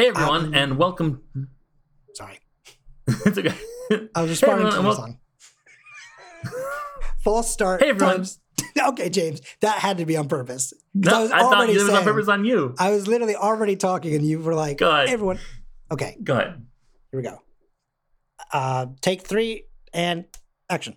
Hey everyone, Um, and welcome. Sorry. it's okay. I was responding everyone, to the song. False start. Hey, everyone. times- okay, James, that had to be on purpose. No, I was I thought already it was on purpose on you. I was literally already talking, and you were like, Go ahead. "Hey, everyone." Okay, Go ahead. here we go. Uh, take three and action.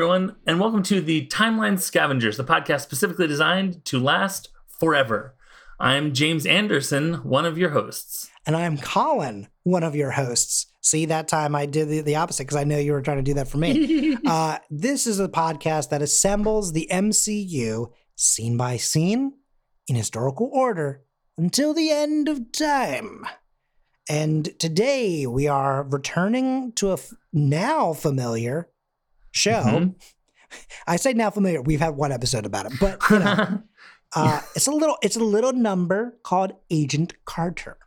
Everyone, and welcome to the Timeline Scavengers, the podcast specifically designed to last forever. I'm James Anderson, one of your hosts. And I'm Colin, one of your hosts. See, that time I did the, the opposite because I know you were trying to do that for me. uh, this is a podcast that assembles the MCU scene by scene in historical order until the end of time. And today we are returning to a f- now familiar show. Mhm. I say now familiar. We've had one episode about it, but you know, uh, it's a little it's a little number called Agent Carter.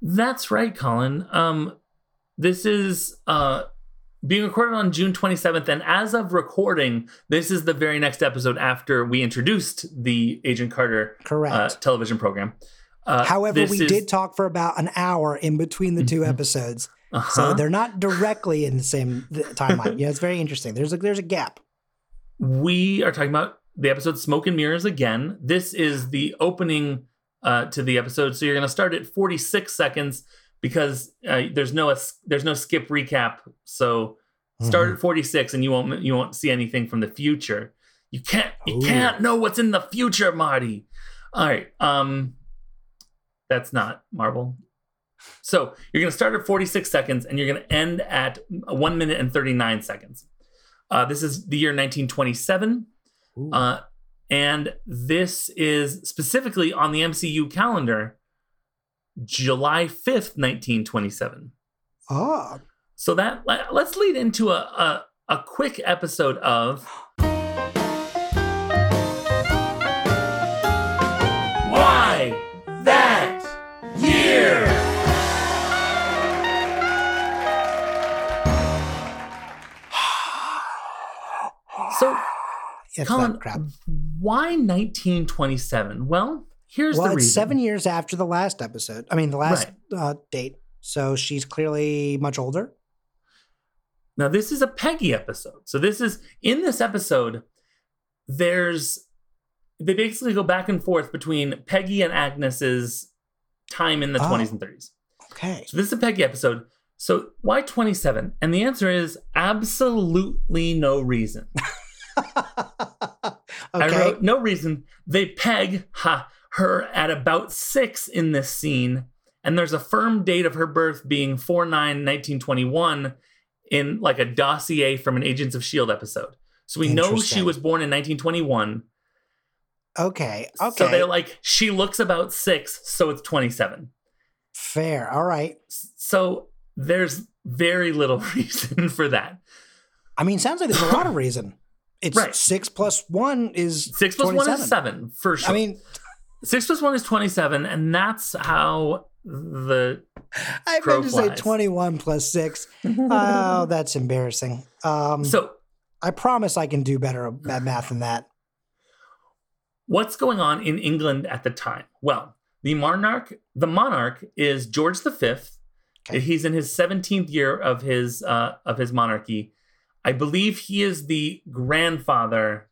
That's right, Colin. Um, this is uh, being recorded on June 27th, and as of recording, this is the very next episode after we introduced the Agent Carter Correct. uh, television program. Uh, However, we is- did talk for about an hour in between the two Mhm. Episodes, so Uh-huh. they're not directly in the same timeline. yeah, it's very interesting. There's a there's a gap. we are talking about the episode Smoke and Mirrors again. This is the opening uh, to the episode, so you're going to start at 46 seconds because uh, there's no there's no skip recap. So start Mm-hmm. at 46, and you won't you won't see anything from the future. You can't you Ooh. can't know what's in the future, Marty. All right, um, that's not Marvel. So you're going to start at 46 seconds, and you're going to end at one minute and 39 seconds. Uh, this is the year 1927. Uh, and this is specifically on the MCU calendar, July 5th, 1927. oh, So that let- let's lead into a, a, a quick episode of it's Colin, crap. why 1927? Well, here's Well, the it's reason. seven years after the last episode. I mean, the last uh, date. So she's clearly much older. Now, this is a Peggy episode. So, this is in this episode, there's they basically go back and forth between Peggy and Agnes's time in the Oh. 20s and 30s. Okay. So, this is a Peggy episode. So, why 27? And the answer is absolutely no reason. I wrote no reason. They peg ha, her at about six in this scene, and there's a firm date of her birth being 4 9 1921 in like a dossier from an Agents of S.H.I.E.L.D. Episode. So we know she was born in 1921. Okay. Okay. So they're like, she looks about six, so it's 27. Fair. All right. So there's very little reason for that. I mean, sounds like there's a lot of reason. It's Right. six plus one is Six plus one is seven, for sure. I mean, six plus one is 27, and that's how the I Crow meant to say 21 plus six. Oh, that's embarrassing. Um, so I promise I can do better at math than that. what's going on in England at the time? Well, the monarch, the monarch is George V. Okay. He's in his 17th year of his uh, of his monarchy. I believe he is the grandfather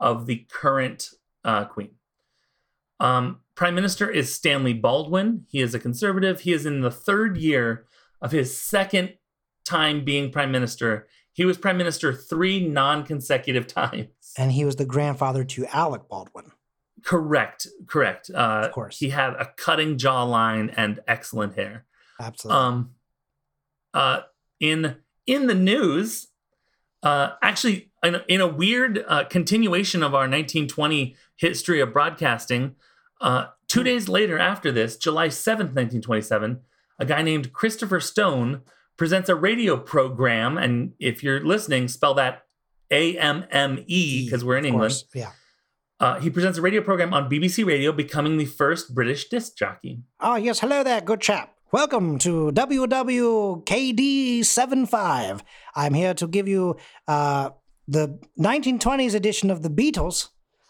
of the current uh, queen. Um, Prime Minister is Stanley Baldwin. He is a conservative. He is in the third year of his second time being prime minister. He was prime minister three non-consecutive times. And he was the grandfather to Alec Baldwin. Correct, correct. Uh, Of course. he had a cutting jawline and excellent hair. Absolutely. Um, uh, in in the news, Uh, actually, in a, in a weird uh, continuation of our 1920 history of broadcasting, uh, two days later after this, July 7th, 1927, a guy named Christopher Stone presents a radio program. And if you're listening, spell that A M M E because we're in England. Yeah. Uh, he presents a radio program on BBC Radio, becoming the first British disc jockey. Oh, yes. Hello there, good chap. Welcome to WWKD75. I'm here to give you uh, the 1920s edition of the Beatles,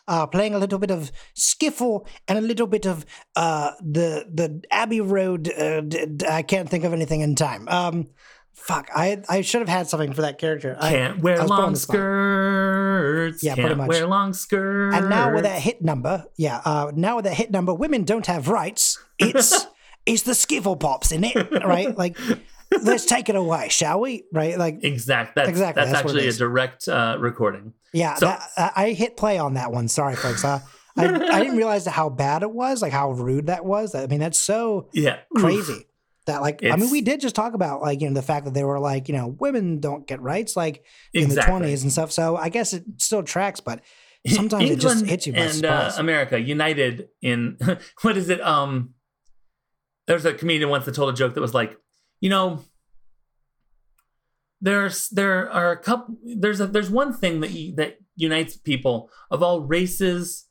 uh, playing a little bit of skiffle and a little bit of uh, the the Abbey Road. Uh, d- d- I can't think of anything in time. Um, fuck, I I should have had something for that character. Can't wear I put on long skirts. Yeah, can't pretty much. wear long skirts. And now with that hit number, yeah, uh, now with that hit number, women don't have rights. It's it's the skiffle pops in it, right? Like, let's take it away, shall we? Right? Like, Exact. That's, Exactly, That's, that's actually a direct uh, recording. yeah, So- that, I I hit play on that one. Sorry, folks. Uh, I I didn't realize how bad it was, like how rude that was. I mean, that's so Yeah. Crazy. That like, I mean, we did just talk about like you know the fact that they were like you know women don't get rights like in the twenties and stuff. So I guess it still tracks, but sometimes it just England hits you and uh. America united in what is it? Um, there's a comedian once that told a joke that was like, you know, there's there are a couple. There's a there's one thing that you, that unites people of all races,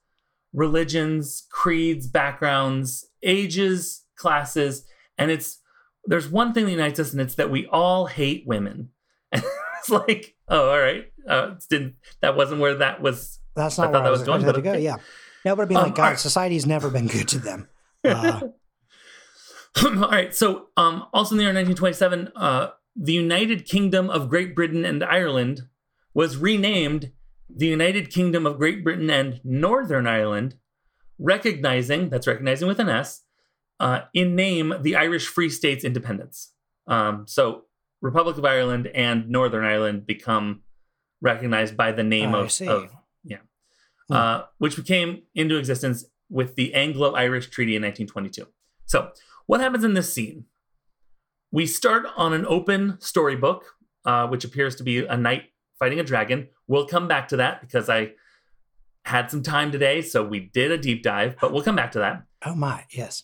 religions, creeds, backgrounds, ages, classes, and it's there's one thing that unites us, and it's that we all hate women. And it's like, oh, all right, uh, didn't that wasn't where that was That's I not thought where I was, was going, but to go. okay. Yeah. No, but it'd be Um, like, God, alright. society's never been good to them. Uh, All right. So, um, also in the year 1927, uh, the United Kingdom of Great Britain and Ireland was renamed the United Kingdom of Great Britain and Northern Ireland, recognizing that's recognizing with an S uh, in name the Irish Free State's independence. Um, so, Republic of Ireland and Northern Ireland become recognized by the name I of, of yeah, Hmm. uh, which became into existence with the Anglo-Irish Treaty in 1922. So, what happens in this scene? We start on an open storybook, uh, which appears to be a knight fighting a dragon. We'll come back to that because I had some time today, so we did a deep dive, but we'll come back to that. oh my, yes.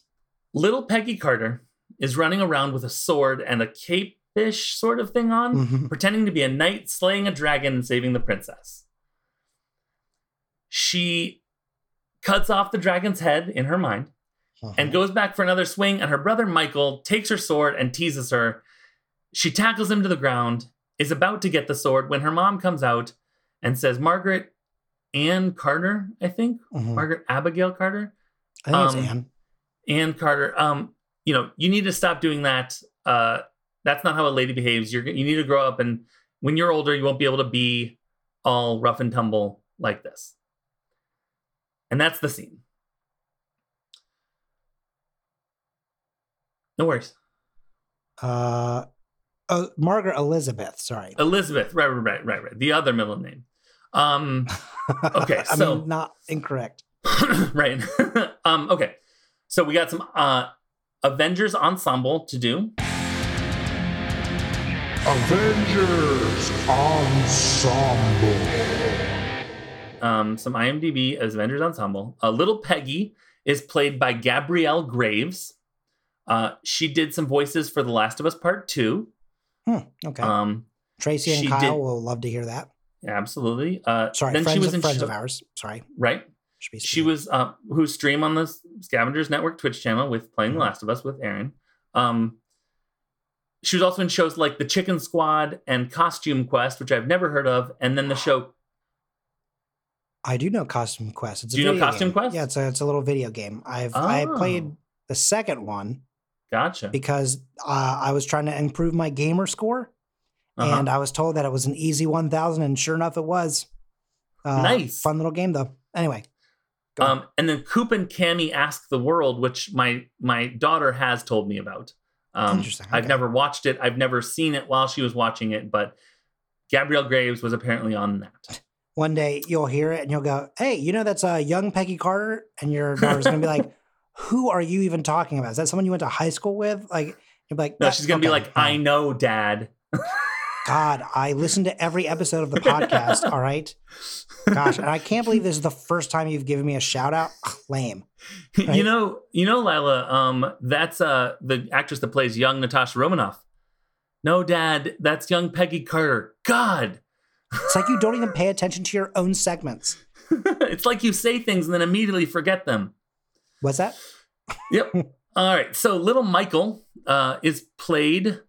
Little Peggy Carter is running around with a sword and a cape-ish sort of thing on, Mhm. pretending to be a knight slaying a dragon and saving the princess. She cuts off the dragon's head in her mind and Uh-huh. goes back for another swing, and her brother Michael takes her sword and teases her. She tackles him to the ground, is about to get the sword when her mom comes out and says, Margaret Ann Carter, I think, Mhm. Margaret Abigail Carter, I think um, it's Anne. Ann Carter, um, you know, you need to stop doing that. Uh, that's not how a lady behaves. You're you need to grow up, and when you're older, you won't be able to be all rough and tumble like this. And that's the scene. No worries. Uh, oh, Margaret Elizabeth. Sorry. Elizabeth, right, right, right, right, right. The other middle name. Um, Okay, I so- mean, not incorrect. right. um, okay. So we got some uh Avengers ensemble to do. Avengers Ensemble. Um, some IMDb as Avengers ensemble. Uh, Little Peggy is played by Gabrielle Graves. Uh, she did some voices for The Last of Us Part Two. Hmm, okay. Um, Tracy and Kyle did- will love to hear that. absolutely. Uh, Sorry, then friends, she was of, in friends show- of ours. Sorry. right. She was uh who stream on the Scavengers Network Twitch channel with playing Mhm. The Last of Us with Aaron. Um she was also in shows like The Chicken Squad and Costume Quest, which I've never heard of, and then the show I do know Costume Quest. It's a Do you know Costume game. Quest? Yeah, it's a it's a little video game. I've I Oh. played the second one Gotcha. because uh, I was trying to improve my gamer score, Uh-huh. and I was told that it was an easy one thousand, and sure enough, it was. Uh, Nice. fun little game though. Anyway. Um, and then Coop and Cammy Ask the World, which my my daughter has told me about. Um, Interesting, I've never watched it. I've never seen it while she was watching it, but Gabrielle Graves was apparently on that. one day you'll hear it and you'll go, "Hey, you know that's uh, young Peggy Carter," and your daughter's gonna be like, "Who are you even talking about? Is that someone you went to high school with?" Like, you'll be like, No, "Uh, she's gonna be like, "I know, Dad." God, I listened to every episode of the podcast. all right. Gosh, and I can't believe this is the first time you've given me a shout out. Lame. Right. You know, you know, Lila, um, that's uh the actress that plays young Natasha Romanoff. No, Dad, that's young Peggy Carter. God. It's like you don't even pay attention to your own segments. it's like you say things and then immediately forget them. What's that? Yep. All right. So little Michael uh, is played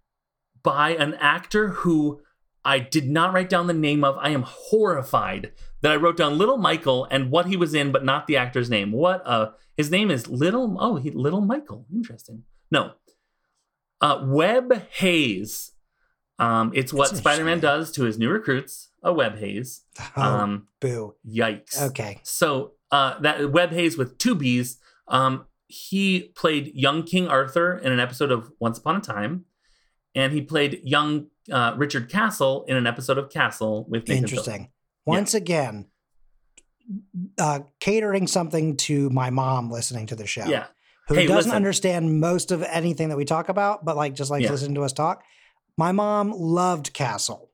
by an actor who I did not write down the name of. I am horrified that I wrote down Little Michael and what he was in, but not the actor's name. What? Uh, his name is Little. Oh, he, Little Michael. Interesting. No. Uh, Webb Hayes. Um, it's what Spider-Man does to his new recruits. A Webb Hayes. Oh, Um, boo. yikes. Okay. So uh, that web Hayes with two B's. Um, he played young King Arthur in an episode of Once Upon a Time, and he played young uh, Richard Castle in an episode of Castle with Nathan. Interesting. Once again, uh, catering something to my mom listening to the show. Yeah, Who Hey, doesn't listen. understand most of anything that we talk about, but like just like Yeah. listening to us talk. My mom loved Castle.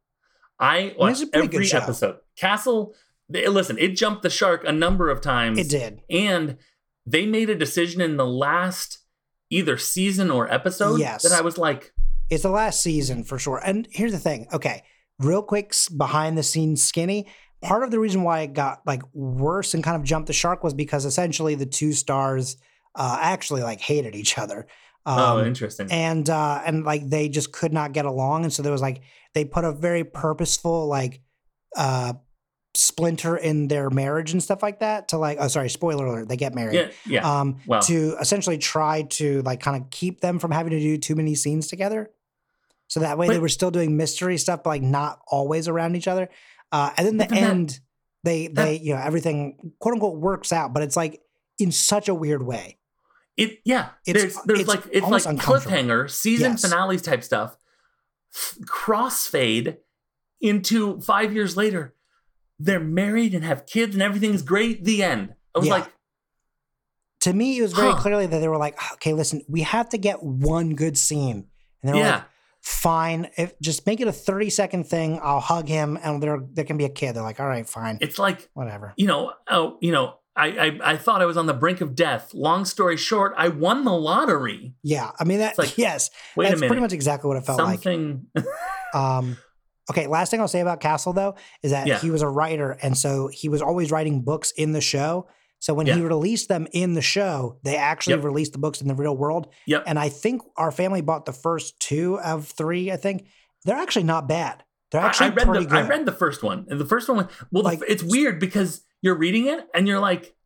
I watched a pretty good every episode. Castle. Listen, it jumped the shark a number of times. It did. and they made a decision in the last either season or episode Yes. that I was like, It's the last season for sure. And here's the thing. Okay, real quick behind the scenes skinny. Part of the reason why it got like worse and kind of jumped the shark was because essentially the two stars uh, actually like hated each other. oh, Um, interesting. and uh and like they just could not get along and so there was like they put a very purposeful like uh splinter in their marriage and stuff like that to like oh sorry spoiler alert they get married yeah, yeah. um Wow. to essentially try to like kind of keep them from having to do too many scenes together so that way they were still doing mystery stuff but like not always around each other uh and then the But then that- end they they you know everything quote unquote works out but it's like in such a weird way It yeah. It's- there's there's it's like it's like cliffhanger season Yes. finales type stuff. Crossfade into five years later, they're married and have kids and everything's great. The end. I was Yeah. like, to me, it was very Huh. clearly that they were like, okay, listen, we have to get one good scene. And they were yeah, like, fine, if just make it a 30 second thing, I'll hug him and there there can be a kid. They're like, all right, fine. it's like Whatever. you know, oh, you know, I, I I thought I was on the brink of death. Long story short, I won the lottery. Yeah. I mean that It's like, yes. Wait that's a minute, pretty much exactly what it felt something. like. Um okay, last thing I'll say about Castle though is that Yeah. he was a writer and so he was always writing books in the show. So when he released them in the show, they actually Yep. released the books in the real world. Yep. And I think our family bought the first two of three, I think. They're actually not bad. They're actually I read pretty the good. I read the first one, and the first one was well. Like- f- it's weird because you're reading it and you're like,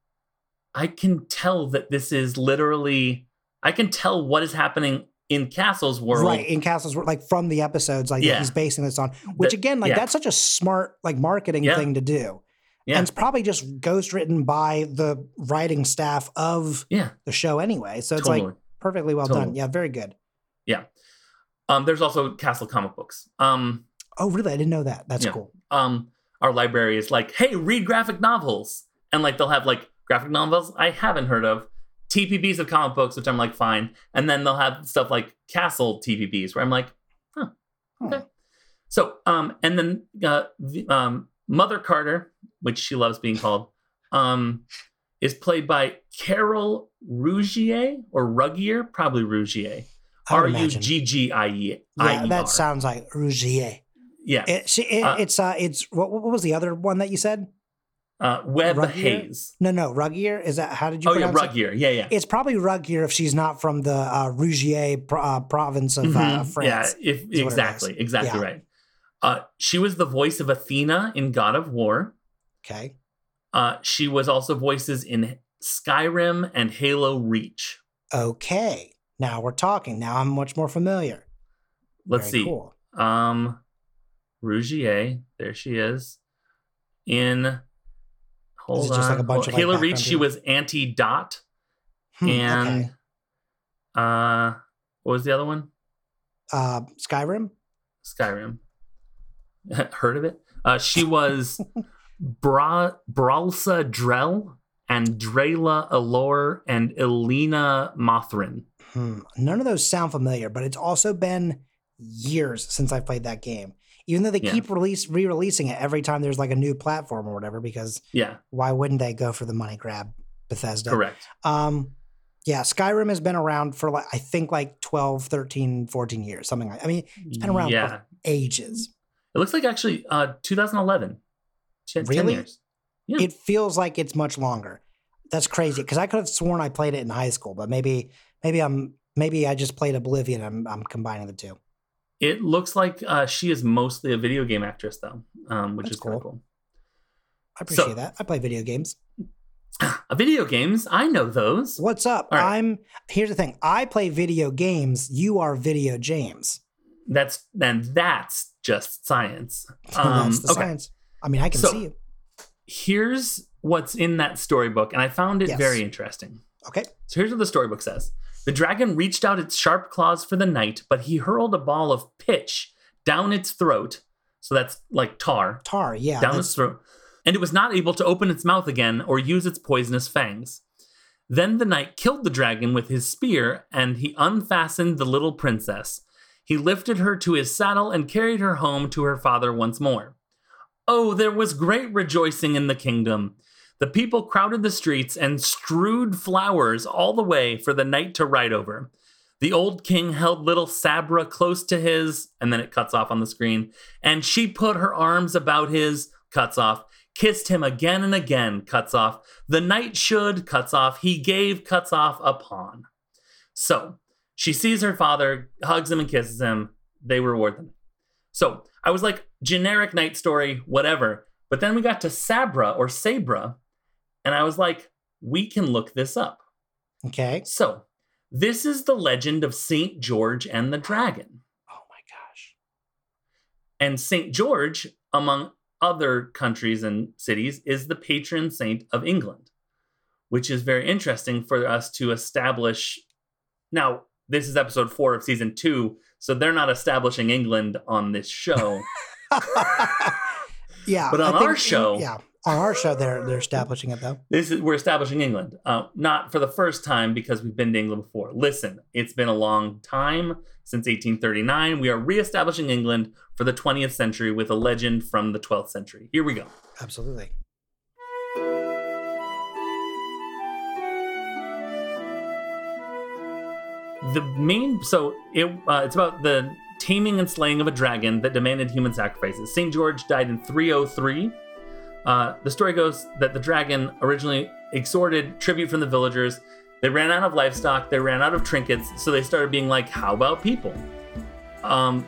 I can tell that this is literally. I can tell what is happening in Castle's world. Right in Castle's World, like from the episodes, like Yeah. he's basing this on. Which again, like yeah. that's such a smart like marketing Yeah. thing to do. Yeah. And it's probably just ghost written by the writing staff of Yeah, the show anyway. So it's totally. like perfectly well done. Yeah, very good. Yeah. Um, there's also Castle comic books. Um, Oh, really? I didn't know that. That's Yeah. cool. um, our library is like, hey, read graphic novels, and like they'll have like graphic novels I haven't heard of, TPBs of comic books, which I'm like fine, and then they'll have stuff like Castle TPBs, where I'm like, huh, okay. Hmm. So, um, and then uh, the, um, Mother Carter, which she loves being called, um, is played by Carol Rougier or Ruggier, probably Rougier, R U. G G I E. Yeah, that sounds like Rougier. yeah. It, she, it, Uh, it's uh, it's what, what was the other one that you said? Uh, Webb Ruggier? Hayes. No, no, Ruggier. Is that how did you? Oh yeah, pronounce it? Ruggier. Yeah, yeah. It's probably Ruggier if she's not from the uh, Rougier pro- uh, province of uh, Mhm. France. Yeah, if, exactly, exactly Yeah. right. Uh, she was the voice of Athena in God of War. Okay. Uh, she was also voices in Skyrim and Halo Reach. Okay. Now we're talking. Now I'm much more familiar. Let's Very see. Cool. Um, Rougier, there she is. In hold it just like on, a bunch hold- of, like, Halo Reach. She was Auntie Dot, Hmm, and okay. uh, what was the other one? uh, Skyrim. Skyrim. Heard of it? Uh, she was Bra Bralsa Drell and Drela Allure and Elynea Mothren. Hmm. None of those sound familiar, but it's also been years since I played that game. Even though they Yeah. keep release re-releasing it every time there's like a new platform or whatever, because Yeah, why wouldn't they go for the money grab, Bethesda? correct. Um, yeah, Skyrim has been around for like I think like 12, 13, 14 years, something like. I mean, It's been around for- Yeah, ages. it looks like actually uh 2011. Ten, 10 Really? years. Yeah. It feels like it's much longer. That's crazy because I could have sworn I played it in high school, but maybe maybe I'm maybe I just played Oblivion. I'm I'm combining the two. It looks like uh, she is mostly a video game actress, though, um, which That's is cool. cool. I appreciate So- that. I play video games. Video games, I know those. What's up? Right. I'm here's the thing. I play video games. You are video James. That's and that's just science. Um, That's the okay, science. I mean, I can So- see you. here's what's in that storybook, and I found it Yes. very interesting. Okay. So here's what the storybook says The dragon reached out its sharp claws for the knight, but he hurled a ball of pitch down its throat. So that's like tar, Tar. Yeah. down that's- its throat. And it was not able to open its mouth again or use its poisonous fangs. Then the knight killed the dragon with his spear, and he unfastened the little princess. He lifted her to his saddle and carried her home to her father once more. Oh, there was great rejoicing in the kingdom. The people crowded the streets and strewed flowers all the way for the knight to ride over. The old king held little Sabra close to his, and then it cuts off on the screen, and she put her arms about his, cuts off, kissed him again and again, cuts off. The knight should, cuts off, he gave, cuts off upon. So she sees her father, hugs him and kisses him. They reward them. So I was like, generic knight story, whatever. But then we got to Sabra or Sabra, and I was like, we can look this up. okay. So this is the legend of Saint George and the Dragon. Oh my gosh. And St. George, among other countries and cities, is the patron saint of England, which is very interesting for us to establish. Now, this is episode four of season two, so they're not establishing England on this show. yeah. But on I think- our show- yeah, on our show, they're they're establishing it though. this is we're establishing England, uh, not for the first time because we've been to England before. Listen, it's been a long time since 1839. We are reestablishing England for the 20th century with a legend from the 12th century. Here we go. Absolutely. the main so it uh, it's about the taming and slaying of a dragon that demanded human sacrifices. Saint George died in 303. Uh, the story goes that the dragon originally extorted tribute from the villagers. They ran out of livestock. They ran out of trinkets, so they started being like, "How about people?" Um,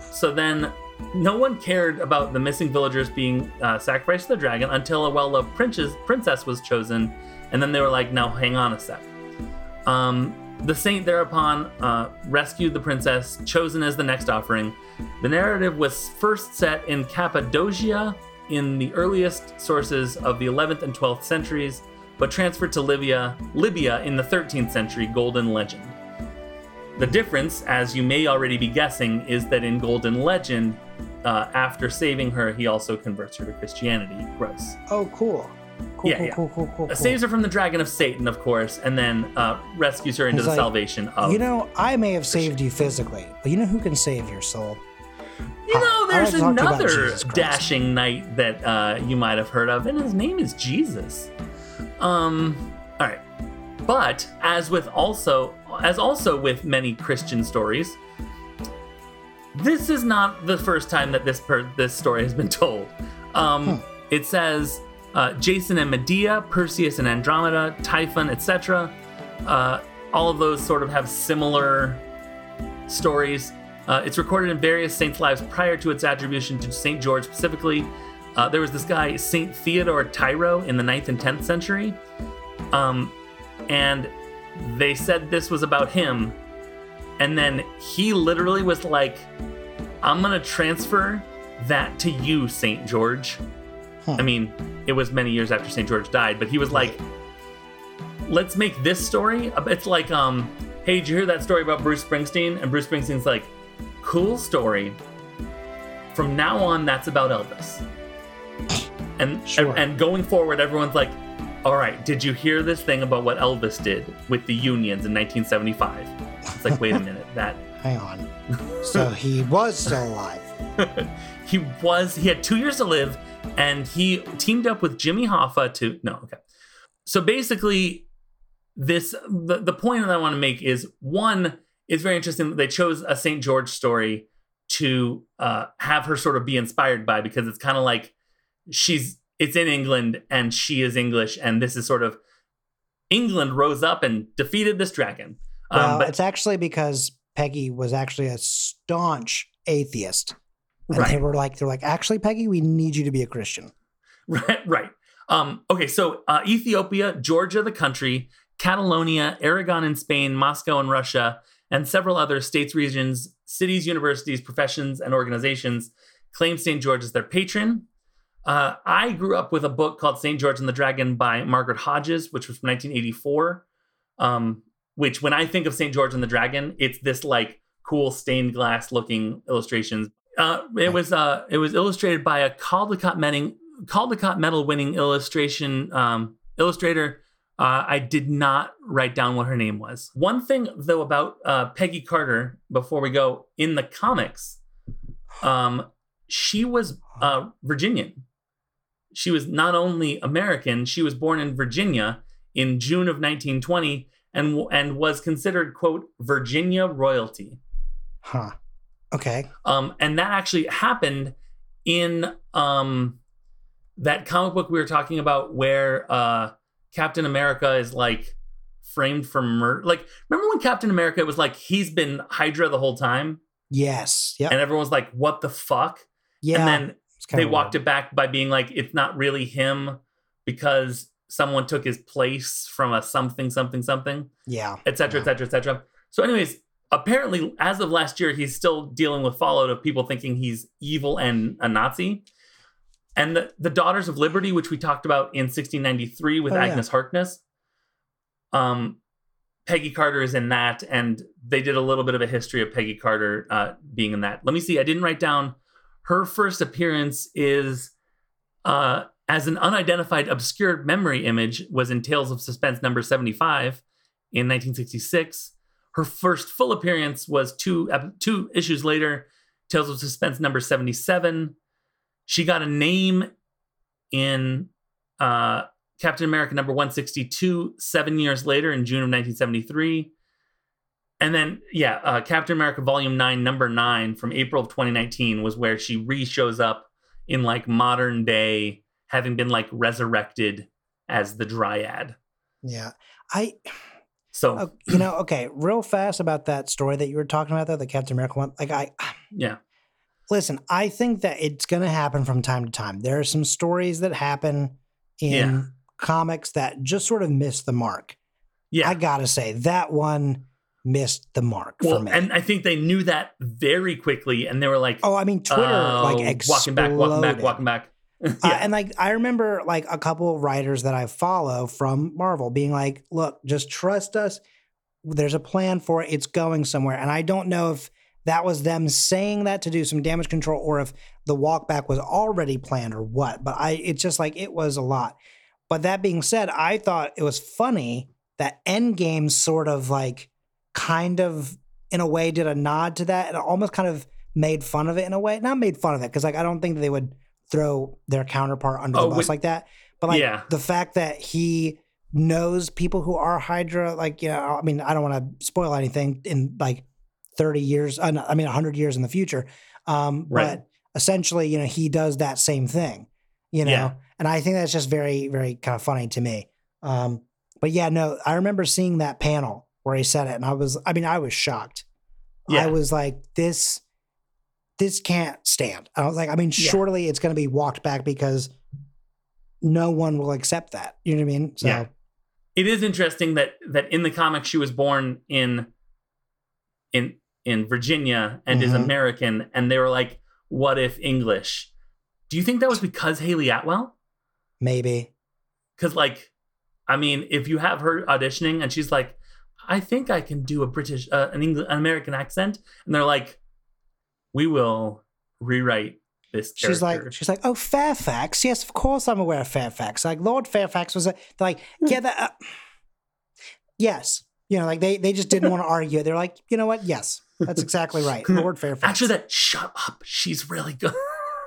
so then, no one cared about the missing villagers being uh, sacrificed to the dragon until a well-loved princess princess was chosen, and then they were like, "Now, hang on a sec." Um, the saint thereupon uh, rescued the princess, chosen as the next offering. The narrative was first set in Cappadocia in the earliest sources of the 11th and 12th centuries, but transferred to Libya, Libya in the 13th century Golden Legend. The difference, as you may already be guessing, is that in Golden Legend, uh, after saving her, he also converts her to Christianity. Gross. Oh, cool. Cool, Yeah, cool, yeah. cool, cool, cool, Uh, cool. Saves her from the dragon of Satan, of course, and then uh, rescues her into He's the like, salvation of. You know, I may have saved you physically, but you know who can save your soul? You know, there's like to talk to you about another dashing knight that uh, you might have heard of, and his name is Jesus. Um, all right, but as with also as also with many Christian stories, this is not the first time that this per- this story has been told. Um, It says uh, Jason and Medea, Perseus and Andromeda, Typhon, etc. Uh, all of those sort of have similar stories. Uh, it's recorded in various saints' lives prior to its attribution to Saint George specifically. Uh, there was this guy, Saint Theodore Tyro, in the 9th and 10th century. Um, and they said this was about him. And then he literally was like, I'm going to transfer that to you, Saint George. Huh. I mean, it was many years after Saint George died, but he was like, let's make this story. It's like, um, hey, did you hear that story about Bruce Springsteen? And Bruce Springsteen's like, cool story. From now on, that's about Elvis. And, Sure. and and going forward, everyone's like, all right, did you hear this thing about what Elvis did with the unions in 1975? It's like, wait a minute, that hang on. So he was still alive. he was he had two years to live and he teamed up with jimmy hoffa to no okay so basically this the, the point that i want to make is one it's very interesting that they chose a st george story to uh, have her sort of be inspired by because it's kind of like she's it's in england and she is english and this is sort of england rose up and defeated this dragon Well, um, but it's actually because Peggy was actually a staunch atheist. And they were like, they're like, actually, Peggy, we need you to be a Christian. Right, right. Um, okay, so uh, Ethiopia, Georgia, the country, Catalonia, Aragon in Spain, Moscow in Russia, and several other states, regions, cities, universities, professions, and organizations claim St. George as their patron. Uh, I grew up with a book called St. George and the Dragon by Margaret Hodges, which was from 1984. Um, which, when I think of St. George and the Dragon, it's this like cool stained glass looking illustrations. Uh, it was uh, it was illustrated by a Caldecott Caldecott medal winning illustration um, illustrator. Uh, I did not write down what her name was. One thing though about uh, Peggy Carter before we go in the comics, um, she was uh, Virginian. She was not only American, she was born in Virginia in June of 1920 and and was considered quote Virginia royalty. Huh. Okay. Um, and that actually happened in um, that comic book we were talking about where uh, Captain America is like framed for murder. Like, remember when Captain America was like, he's been Hydra the whole time? Yes. Yep. And everyone was like, what the fuck? yeah. And then they walked weird. it back by being like, it's not really him because someone took his place from a something, something, something Yeah. et cetera, et cetera, et cetera. So, anyways, apparently, as of last year, he's still dealing with fallout of people thinking he's evil and a Nazi. And the, the Daughters of Liberty, which we talked about in 1693 with Oh, yeah. Agnes Harkness, um, Peggy Carter is in that, and they did a little bit of a history of Peggy Carter uh, being in that. Let me see. I didn't write down. Her first appearance is uh, as an unidentified obscure memory image was in Tales of Suspense number 75 in 1966. Her first full appearance was two two issues later, Tales of Suspense number 77. She got a name in uh, Captain America number 162 seven years later in June of 1973. And then, yeah, uh, Captain America Volume 9, number 9 from April of 2019 was where she re shows up in like modern day, having been like resurrected as the Dryad. Yeah. I, So, oh, you know, okay, real fast about that story that you were talking about, though, the Captain America one. Like, I, yeah. Listen, I think that it's going to happen from time to time. There are some stories that happen in Yeah. comics that just sort of miss the mark. Yeah. I got to say, that one missed the mark well, for me. and I think they knew that very quickly, and they were like, oh, I mean, Twitter, like, "Oh, exploded. walking back, walking back, walking back. Uh, yeah. and like I remember like a couple of writers that I follow from Marvel being like, "Look, just trust us. There's a plan for it. It's going somewhere." And I don't know if that was them saying that to do some damage control or if the walk back was already planned or what. But I it's just like it was a lot. But that being said, I thought it was funny that Endgame sort of like kind of in a way did a nod to that and almost kind of made fun of it in a way. Not made fun of it because like I don't think they would throw their counterpart under Oh, the bus with- like that. But like Yeah. the fact that he knows people who are Hydra, like you know, I mean, I don't want to spoil anything in like thirty years. Uh, I mean, hundred years in the future. Um, Right. But essentially, you know, he does that same thing. You know, Yeah. and I think that's just very, very kind of funny to me. Um, but yeah, no, I remember seeing that panel where he said it, and I was, I mean, I was shocked. I was like, this, this can't stand. I was like, I mean, Yeah. surely it's going to be walked back because no one will accept that. You know what I mean? So, Yeah. it is interesting that that in the comic she was born in in in Virginia and is Mhm. American, and they were like, "What if English?" Do you think that was because Hayley Atwell? maybe. Because like, I mean, if you have her auditioning and she's like, "I think I can do a British, uh, an English, an American accent," and they're like, "We will rewrite this." Character. She's like, she's like, oh, Fairfax. Yes, of course I'm aware of Fairfax. Like Lord Fairfax was a, they're like, yeah, that, uh, yes. You know, like they, they just didn't want to argue. They're like, you know what? Yes. That's exactly right. Lord Fairfax. Actually, that shut up. She's really good.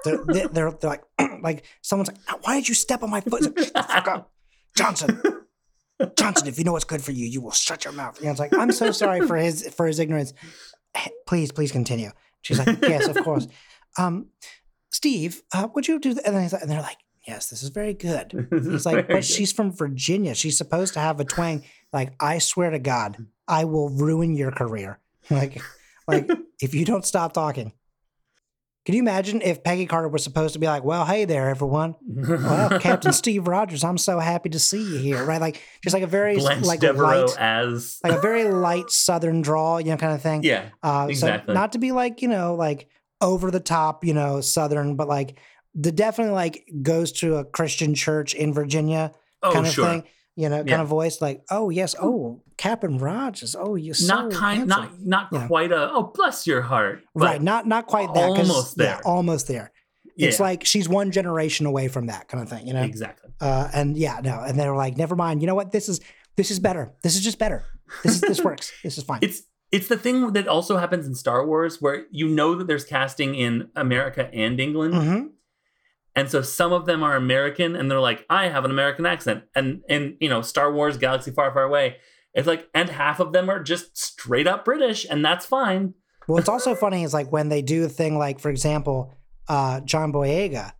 they're, they're, they're, like, like someone's like, why did you step on my foot? Like, "Shut the fuck up. Johnson. Johnson, if you know what's good for you, you will shut your mouth. You know, it's like, I'm so sorry for his for his ignorance. Please, please continue. She's like, yes, of course. Um, Steve, uh, would you do that? And, then like- and they're like, yes, this is very good. He's like, but she's from Virginia. She's supposed to have a twang. Like, I swear to God, I will ruin your career. Like, like if you don't stop talking. Can you imagine if Peggy Carter was supposed to be like, well, hey there, everyone. Well, Captain Steve Rogers, I'm so happy to see you here. Right? Like, just like a very Blanche like Devereaux light, as like a very light Southern drawl, you know, kind of thing. yeah. Uh, exactly. So not to be like, you know, like over the top, you know, Southern, but like the definitely like goes to a Christian church in Virginia Oh, kind of sure. thing, you know, kind Yeah. of voice like, oh, yes, oh, Captain Rogers, oh, you're so not kind, handsome." not not know. quite a. Oh, bless your heart. Right, not not quite that. almost Yeah, there. almost there. It's like she's one generation away from that kind of thing, you know. exactly. Uh, and yeah, no, and they're like, never mind. You know what? This is this is better. This is just better. This is this works. This is fine. It's it's the thing that also happens in Star Wars where you know that there's casting in America and England. hmm And so some of them are American and they're like, I have an American accent. And and you know, Star Wars Galaxy Far Far Away, it's like and half of them are just straight up British and that's fine. Well, it's also funny is like when they do a thing like, for example, uh, John Boyega.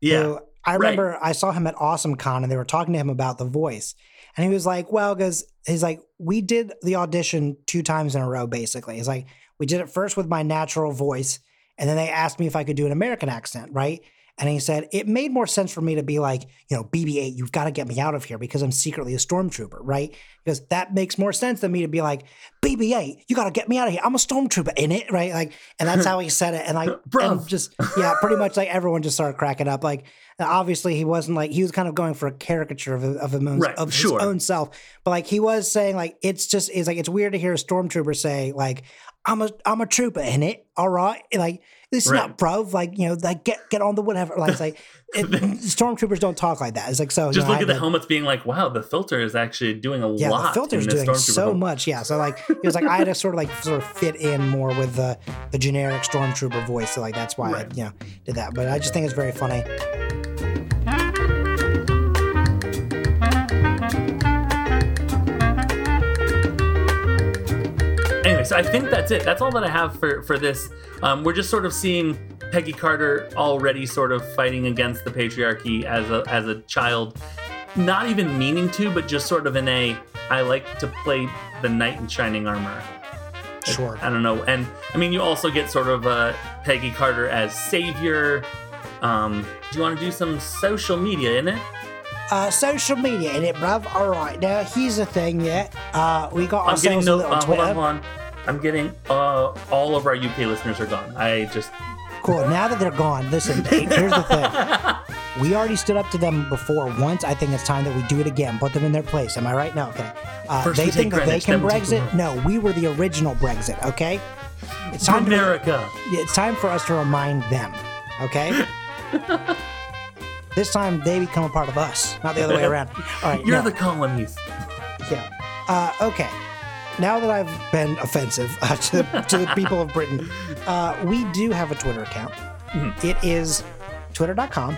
Yeah. I remember I saw him at Awesome Con and they were talking to him about the voice. And he was like, well, because he's like, we did the audition two times in a row, basically. He's like, we did it first with my natural voice. And then they asked me if I could do an American accent, right? And he said, it made more sense for me to be like, you know, BB 8, you've got to get me out of here because I'm secretly a stormtrooper, right? Because that makes more sense than me to be like, BB 8, you got to get me out of here. I'm a stormtrooper in it, right? Like, and that's how he said it. And like, and just, yeah, pretty much like everyone just started cracking up. Like, obviously he wasn't like, he was kind of going for a caricature of, of, him Right, of sure. his own self. But like, he was saying, like, it's just, it's like, it's weird to hear a stormtrooper say, like, I'm a, I'm a trooper in it. All right. Like, this is Right. not bro. Like, you know, like, get, get on the whatever. Like, it's like, it, stormtroopers don't talk like that. It's like, so, you Just know, I look at had the helmets being like, wow, the filter is actually doing a lot. yeah, lot. the filter's in doing so helmet. much. Yeah, so like it was like I had to sort of like sort of fit in more with the the generic stormtrooper voice. So like that's why I you know did that. But I just think it's very funny. So I think that's it. That's all that I have for for this. Um, we're just sort of seeing Peggy Carter already sort of fighting against the patriarchy as a as a child, not even meaning to, but just sort of in a I like to play the knight in shining armor. Sure. I don't know. And I mean, you also get sort of uh, Peggy Carter as savior. Um, do you want to do some social media in it? Uh, social media in it, bruv. All right, now here's the thing. Yeah, uh, we got I'm ourselves no. a little Uh, hold Twitter. on, hold on. I'm getting. Uh, all of our UK listeners are gone. I just. Cool. Now that they're gone, listen. here's the thing. We already stood up to them before once. I think it's time that we do it again. Put them in their place. Am I right? No. Okay. Uh, they think that they can then we take Brexit. No, we were the original Brexit. Okay. It's time America. Yeah, it's time for us to remind them, okay? this time they become a part of us, not the other way around. All right, You're no, the colonies. yeah. Uh, okay. Now that I've been offensive uh, to, the, to the people of Britain, uh, we do have a Twitter account. Mhm. It is twitter.com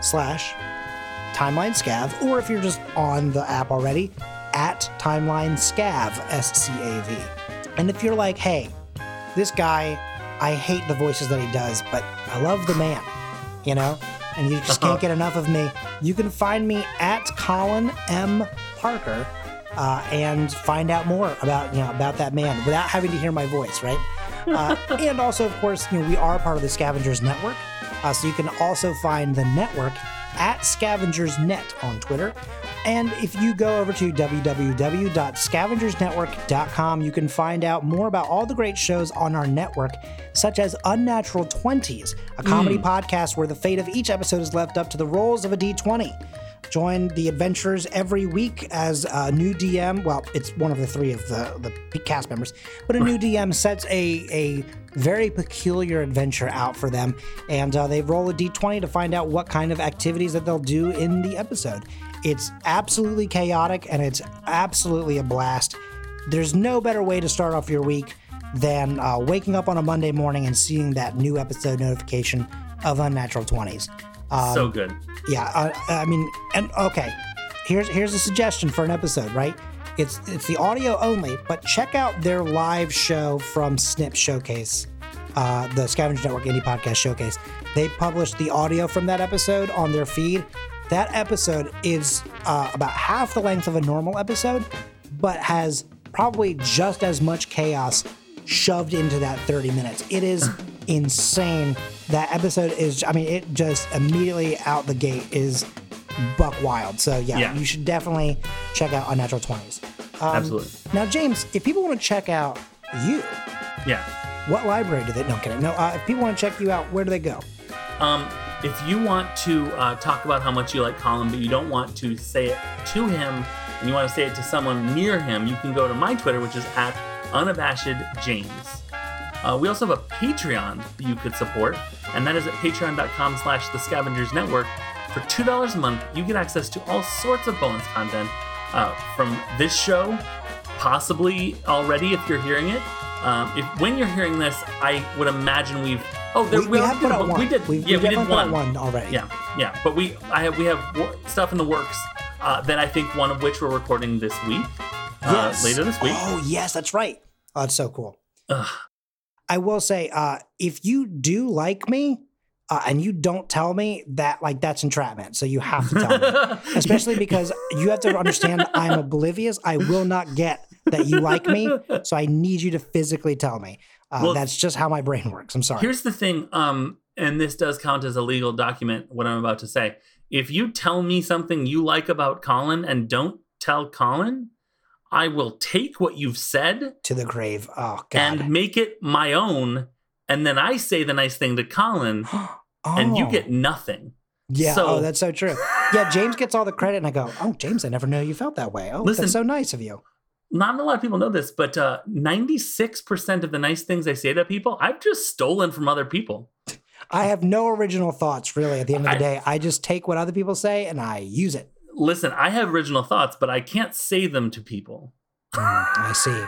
slash timeline scav, or if you're just on the app already, at timeline scav, S C A V. And if you're like, hey, this guy, I hate the voices that he does, but I love the man, you know, and you just Uh-huh. can't get enough of me, you can find me at Colin M. Parker uh, and find out more about you know about that man without having to hear my voice, right? Uh, and also, of course, you know we are part of the Scavengers Network, uh, so you can also find the network at Scavengers Net on Twitter. And if you go over to www.scavengersnetwork.com, you can find out more about all the great shows on our network, such as Unnatural Twenties, a comedy podcast where the fate of each episode is left up to the rolls of a d20. Join the adventures every week as a new DM. Well, it's one of the three of the, the cast members, but a new DM sets a, a very peculiar adventure out for them, and uh, they roll a d20 to find out what kind of activities that they'll do in the episode. It's absolutely chaotic and it's absolutely a blast. There's no better way to start off your week than uh, waking up on a Monday morning and seeing that new episode notification of Unnatural 20s. Um, so good. yeah, uh, I mean, and okay, here's here's a suggestion for an episode, right? It's it's the audio only, but check out their live show from Snip Showcase, uh, the Scavenger Network Indie Podcast Showcase. They published the audio from that episode on their feed. That episode is uh, about half the length of a normal episode, but has probably just as much chaos shoved into that 30 minutes. It is insane. That episode is, I mean, it just immediately out the gate is buck wild. So, yeah, Yeah. you should definitely check out Unnatural 20s. Um, Absolutely. Now, James, if people want to check out you, Yeah. what library do they? No, I'm kidding. No, uh, if people want to check you out, where do they go? Um, if you want to uh, talk about how much you like Colin, but you don't want to say it to him, and you want to say it to someone near him, you can go to my Twitter, which is at unabashed James. Uh, we also have a Patreon that you could support, and that is at patreon.com slash the scavengers network. For $2 a month, you get access to all sorts of bonus content uh, from this show, possibly already if you're hearing it. Um, if when you're hearing this, I would imagine we've oh there, We, we already have did put a out one. We did We've, yeah we've we did definitely put out one one already. yeah yeah but we I have we have stuff in the works uh, that I think one of which we're recording this week uh, Yes. later this week. Oh, yes, that's right. Oh, that's so cool. Ugh. I will say, uh, if you do like me, uh, and you don't tell me that, like that's entrapment. So you have to tell me, especially because you have to understand I'm oblivious. I will not get that you like me, so I need you to physically tell me. Uh, Well, that's just how my brain works. I'm sorry. Here's the thing, um, and this does count as a legal document, what I'm about to say. If you tell me something you like about Colin and don't tell Colin, I will take what you've said to the grave. Oh God. and make it my own, and then I say the nice thing to Colin, oh, and you get nothing. yeah. so- oh, that's so true. Yeah, James gets all the credit, and I go, "Oh, James, I never knew you felt that way. Oh, Listen- that's so nice of you." Not a lot of people know this, but uh, 96% of the nice things I say to people, I've just stolen from other people. I have no original thoughts, really. At the end of the I- day, I just take what other people say and I use it. Listen, I have original thoughts, but I can't say them to people. Mm, I see.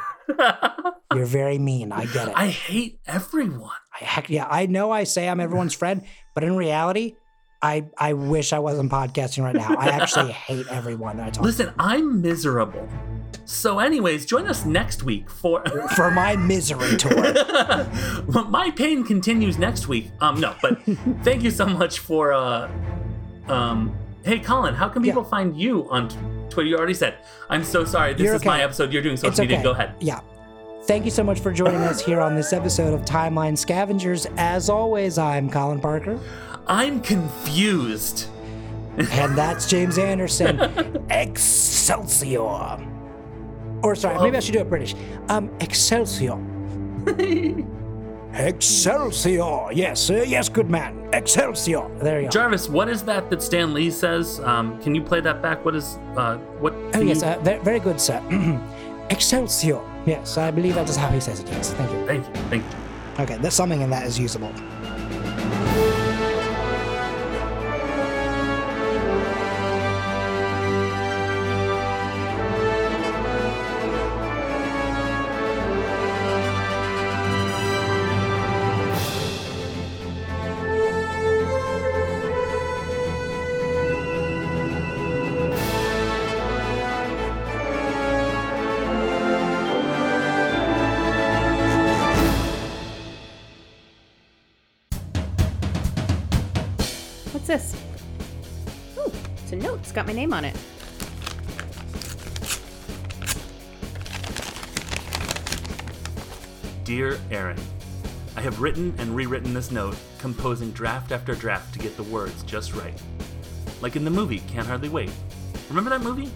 You're very mean. I get it. I hate everyone. I, heck yeah, I know I say I'm everyone's friend, but in reality, I I wish I wasn't podcasting right now. I actually hate everyone that I talk Listen, I'm miserable. So, anyways, join us next week for. For my misery tour. My pain continues next week. Um, no, but thank you so much for. Uh, um, hey, Colin, how can Yeah. people find you on Twitter? You already said. I'm so sorry. This You're is my episode. You're doing social It's media. okay. Go ahead. Yeah. Thank you so much for joining us here on this episode of Timeline Scavengers. As always, I'm Colin Parker, I'm confused. and that's James Anderson. Excelsior. Or sorry, maybe I should do it British. Um, Excelsior. Excelsior. Yes, uh, yes, good man. Excelsior. There you go. Jarvis, what is that that Stan Lee says? Um, can you play that back? What is uh, what? Oh yes, you- uh, very, very good, sir. Excelsior. Yes, I believe that is how he says it. Yes, thank you. Thank you. Thank you. Okay, there's something in that is usable. Name on it. Dear Aaron, I have written and rewritten this note, composing draft after draft to get the words just right. Like in the movie Can't Hardly Wait. Remember that movie?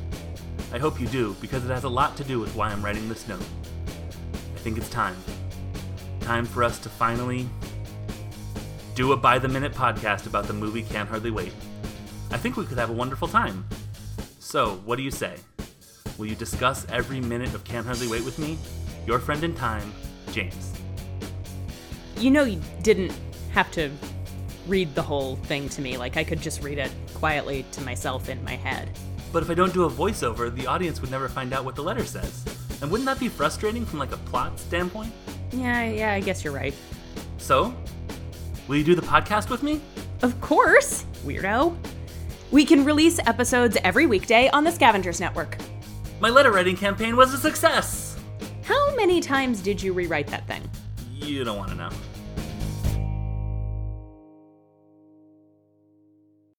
I hope you do, because it has a lot to do with why I'm writing this note. I think it's time. Time for us to finally do a by the minute podcast about the movie Can't Hardly Wait. I think we could have a wonderful time. So, what do you say? Will you discuss every minute of Can't Hardly Wait with me? Your friend in time, James. You know, you didn't have to read the whole thing to me. Like, I could just read it quietly to myself in my head. But if I don't do a voiceover, the audience would never find out what the letter says. And wouldn't that be frustrating from like a plot standpoint? Yeah, yeah, I guess you're right. So, will you do the podcast with me? Of course, weirdo. We can release episodes every weekday on the Scavengers Network. My letter writing campaign was a success. How many times did you rewrite that thing? You don't want to know.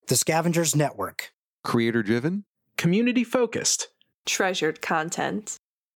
The Scavengers Network. Creator driven? Community focused. Treasured content.